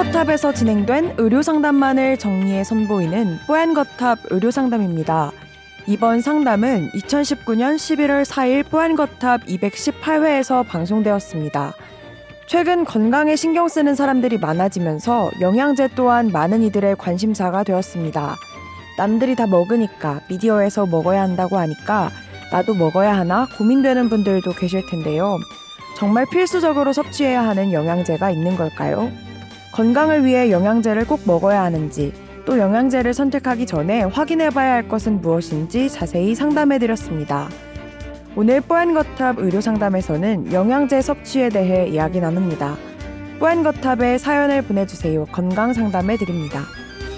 뽀얀거탑에서 진행된 의료상담만을 정리해 선보이는 뽀얀거탑 의료상담입니다. 이번 상담은 2019년 11월 4일 뽀얀거탑 218회에서 방송되었습니다. 최근 건강에 신경 쓰는 사람들이 많아지면서 영양제 또한 많은 이들의 관심사가 되었습니다. 남들이 다 먹으니까 미디어에서 먹어야 한다고 하니까 나도 먹어야 하나 고민되는 분들도 계실 텐데요. 정말 필수적으로 섭취해야 하는 영양제가 있는 걸까요? 건강을 위해 영양제를 꼭 먹어야 하는지, 또 영양제를 선택하기 전에 확인해 봐야 할 것은 무엇인지 자세히 상담해 드렸습니다. 오늘 뽀얀거탑 의료상담에서는 영양제 섭취에 대해 이야기 나눕니다. 뽀얀거탑에 사연을 보내주세요. 건강 상담해 드립니다.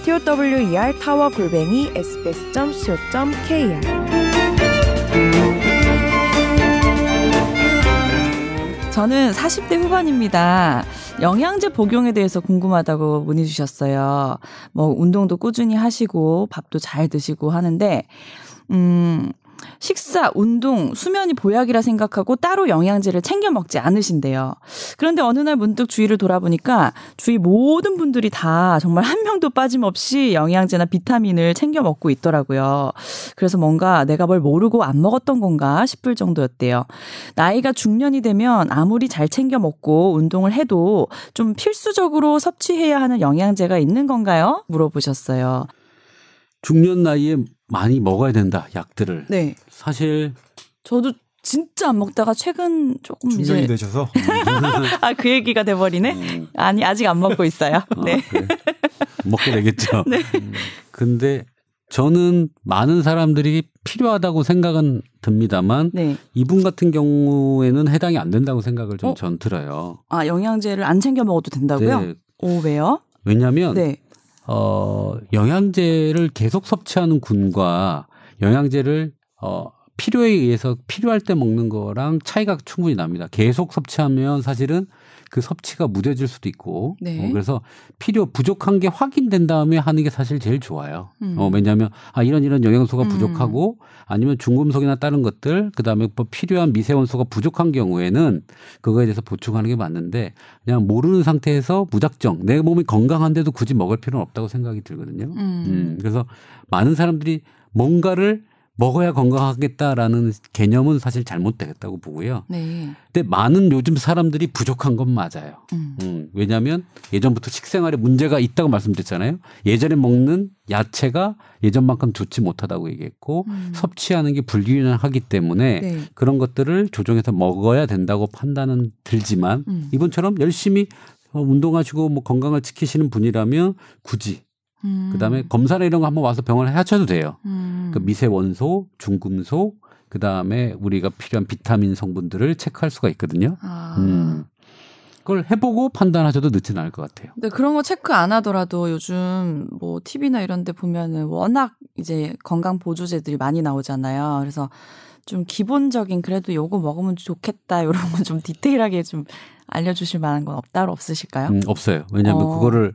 tower 타워 골뱅이 sbs.co.kr 저는 40대 후반입니다. 영양제 복용에 대해서 궁금하다고 문의 주셨어요. 뭐 운동도 꾸준히 하시고 밥도 잘 드시고 하는데 음 식사, 운동, 수면이 보약이라 생각하고 따로 영양제를 챙겨 먹지 않으신대요. 그런데 어느 날 문득 주위를 돌아보니까 주위 모든 분들이 다 정말 한 명도 빠짐없이 영양제나 비타민을 챙겨 먹고 있더라고요. 그래서 뭔가 내가 뭘 모르고 안 먹었던 건가 싶을 정도였대요. 나이가 중년이 되면 아무리 잘 챙겨 먹고 운동을 해도 좀 필수적으로 섭취해야 하는 영양제가 있는 건가요? 물어보셨어요. 중년 나이에 많이 먹어야 된다 약들을. 네. 사실 저도 진짜 안 먹다가 최근 조금 중년이 이제 되셔서 아 그 얘기가 돼버리네. 음. 아니 아직 안 먹고 있어요. 아, 네. 그래. 먹게 되겠죠. 네. 음. 근데 저는 많은 사람들이 필요하다고 생각은 듭니다만 네. 이분 같은 경우에는 해당이 안 된다고 생각을 좀 어? 전 들어요. 아 영양제를 안 챙겨 먹어도 된다고요? 네. 오 왜요? 왜냐하면 네. 어, 영양제를 계속 섭취하는 군과 영양제를 어, 필요에 의해서 필요할 때 먹는 거랑 차이가 충분히 납니다. 계속 섭취하면 사실은 그 섭취가 무뎌질 수도 있고 네. 어, 그래서 필요 부족한 게 확인된 다음에 하는 게 사실 제일 좋아요. 음. 어, 왜냐하면 아 이런 이런 영양소가 음. 부족하고 아니면 중금속이나 다른 것들 그 다음에 뭐 필요한 미세원소가 부족한 경우에는 그거에 대해서 보충하는 게 맞는데 그냥 모르는 상태에서 무작정 내 몸이 건강한데도 굳이 먹을 필요는 없다고 생각이 들거든요. 음. 음, 그래서 많은 사람들이 뭔가를 먹어야 건강하겠다라는 개념은 사실 잘못되겠다고 보고요. 네. 근데 많은 요즘 사람들이 부족한 건 맞아요. 음. 음, 왜냐하면 예전부터 식생활에 문제가 있다고 말씀드렸잖아요. 예전에 먹는 야채가 예전만큼 좋지 못하다고 얘기했고 음. 섭취하는 게 불균형하기 때문에 네. 그런 것들을 조정해서 먹어야 된다고 판단은 들지만 음. 이분처럼 열심히 어, 운동하시고 뭐 건강을 지키시는 분이라면 굳이 음. 그다음에 검사나 이런 거 한번 와서 병원에 하셔도 돼요. 음. 그 미세 원소, 중금속, 그다음에 우리가 필요한 비타민 성분들을 체크할 수가 있거든요. 아. 음. 그걸 해보고 판단하셔도 늦진 않을 것 같아요. 근데 그런 거 체크 안 하더라도 요즘 뭐 TV나 이런 데 보면은 워낙 이제 건강 보조제들이 많이 나오잖아요. 그래서 좀 기본적인 그래도 요거 먹으면 좋겠다 이런 거좀 디테일하게 좀 알려주실 만한 건 없, 따로 없으실까요? 음, 없어요. 왜냐하면 어. 그거를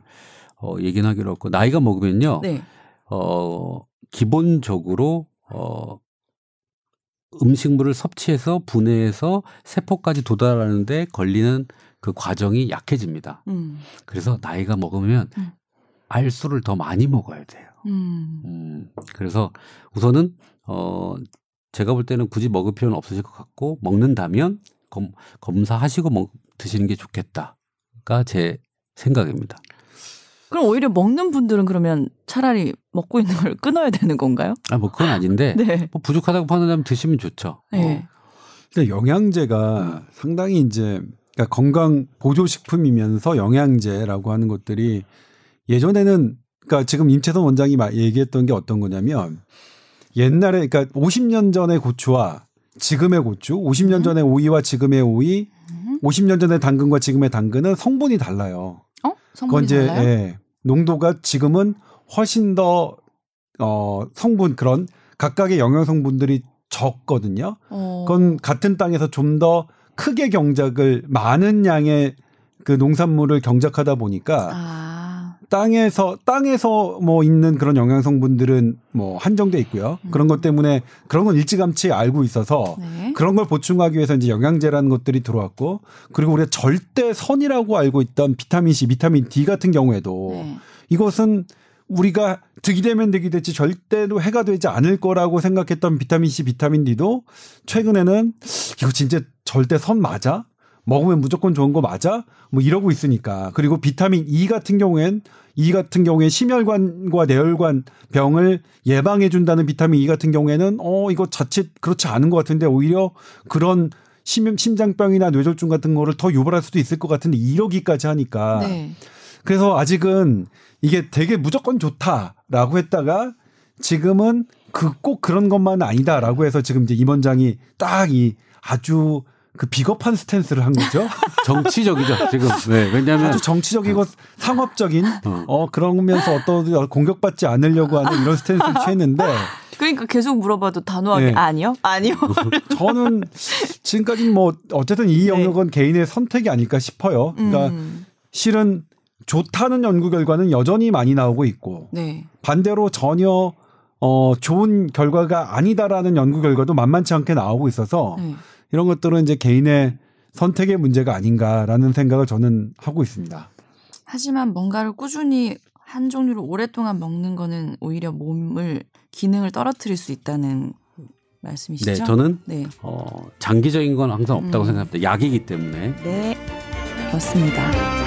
어, 얘기는 하기로 없고 나이가 먹으면요. 네. 어, 기본적으로 어, 음식물을 섭취해서 분해해서 세포까지 도달하는데 걸리는 그 과정이 약해집니다. 음. 그래서 나이가 먹으면 음. 알수를 더 많이 먹어야 돼요. 음. 음, 그래서 우선은 어 제가 볼 때는 굳이 먹을 필요는 없으실 것 같고 먹는다면 검, 검사하시고 먹, 드시는 게 좋겠다가 제 생각입니다. 그럼 오히려 먹는 분들은 그러면 차라리 먹고 있는 걸 끊어야 되는 건가요? 아 뭐 그건 아닌데 네. 뭐 부족하다고 판단하면 드시면 좋죠. 네. 그러니까 영양제가 상당히 이제 그러니까 건강 보조식품이면서 영양제라고 하는 것들이 예전에는 그러니까 지금 임채선 원장이 마- 얘기했던 게 어떤 거냐면 옛날에 그러니까 50년 전의 고추와 지금의 고추, 50년 전의 오이와 지금의 오이, 음. 50년 전의 당근과 지금의 당근은 성분이 달라요. 어? 그건 이제? 예, 농도가 지금은 훨씬 더 어, 성분 그런 각각의 영양 성분들이 적거든요. 어. 그건 같은 땅에서 좀 더 크게 경작을 많은 양의 그 농산물을 경작하다 보니까 아. 땅에서 땅에서 뭐 있는 그런 영양 성분들은 뭐 한정돼 있고요. 음. 그런 것 때문에 그런 건 일찌감치 알고 있어서 네. 그런 걸 보충하기 위해서 이제 영양제라는 것들이 들어왔고 그리고 우리가 절대 선이라고 알고 있던 비타민 C, 비타민 D 같은 경우에도 네. 이것은 우리가 득이 되면 득이 됐지 절대로 해가 되지 않을 거라고 생각했던 비타민 C, 비타민 D도 최근에는 이거 진짜 절대 선 맞아? 먹으면 무조건 좋은 거 맞아? 뭐 이러고 있으니까. 그리고 비타민 E 같은 경우엔 E 같은 경우에 심혈관과 뇌혈관 병을 예방해 준다는 비타민 E 같은 경우에는 어 이거 자칫 그렇지 않은 것 같은데 오히려 그런 심, 심장병이나 뇌졸중 같은 거를 더 유발할 수도 있을 것 같은데 이러기까지 하니까 네. 그래서 아직은 이게 되게 무조건 좋다라고 했다가 지금은 그 꼭 그런 것만은 아니다라고 해서 지금 이제 임원장이 딱 이 아주 그 비겁한 스탠스를 한 거죠. 정치적이죠 지금. 네, 왜냐하면 아주 정치적이고 상업적인 어. 어 그러면서 어떤 공격받지 않으려고 하는 이런 스탠스를 취했는데 그러니까 계속 물어봐도 단호하게 네. 아니요, 아니요. 저는 지금까지는 뭐 어쨌든 이 영역은 개인의 선택이 아닐까 싶어요. 그러니까 음, 실은 좋다는 연구 결과는 여전히 많이 나오고 있고 네. 반대로 전혀 어 좋은 결과가 아니다라는 연구 결과도 만만치 않게 나오고 있어서 네. 이런 것들은 이제 개인의 선택의 문제가 아닌가라는 생각을 저는 하고 있습니다. 하지만 뭔가를 꾸준히 한 종류를 오랫동안 먹는 거는 오히려 몸을 기능을 떨어뜨릴 수 있다는 말씀이시죠? 네, 저는 네. 어, 장기적인 건 항상 없다고 음. 생각합니다. 약이기 때문에. 네. 그렇습니다.